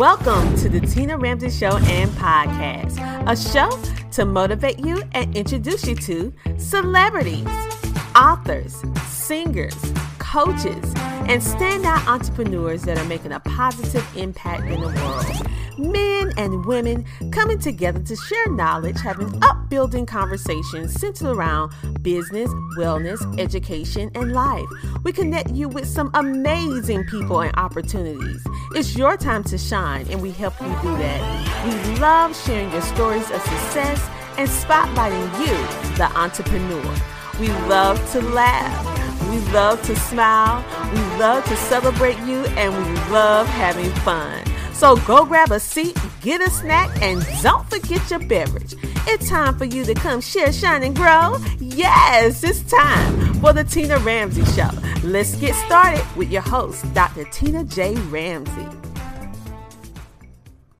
Welcome to the Tina Ramsey Show and Podcast, a show to motivate you and introduce you to celebrities, authors, singers, coaches, and standout entrepreneurs that are making a positive impact in the world. Men and women coming together to share knowledge, having upbuilding conversations centered around business, wellness, education, and life. We connect you with some amazing people and opportunities. It's your time to shine, and we help you do that. We love sharing your stories of success and spotlighting you, the entrepreneur. We love to laugh. We love to smile. We love to celebrate you, and we love having fun. So go grab a seat, get a snack, and don't forget your beverage. It's time for you to come share, shine, and grow. Yes, it's time for the Tina Ramsey Show. Let's get started with your host, Dr. Tina J. Ramsey.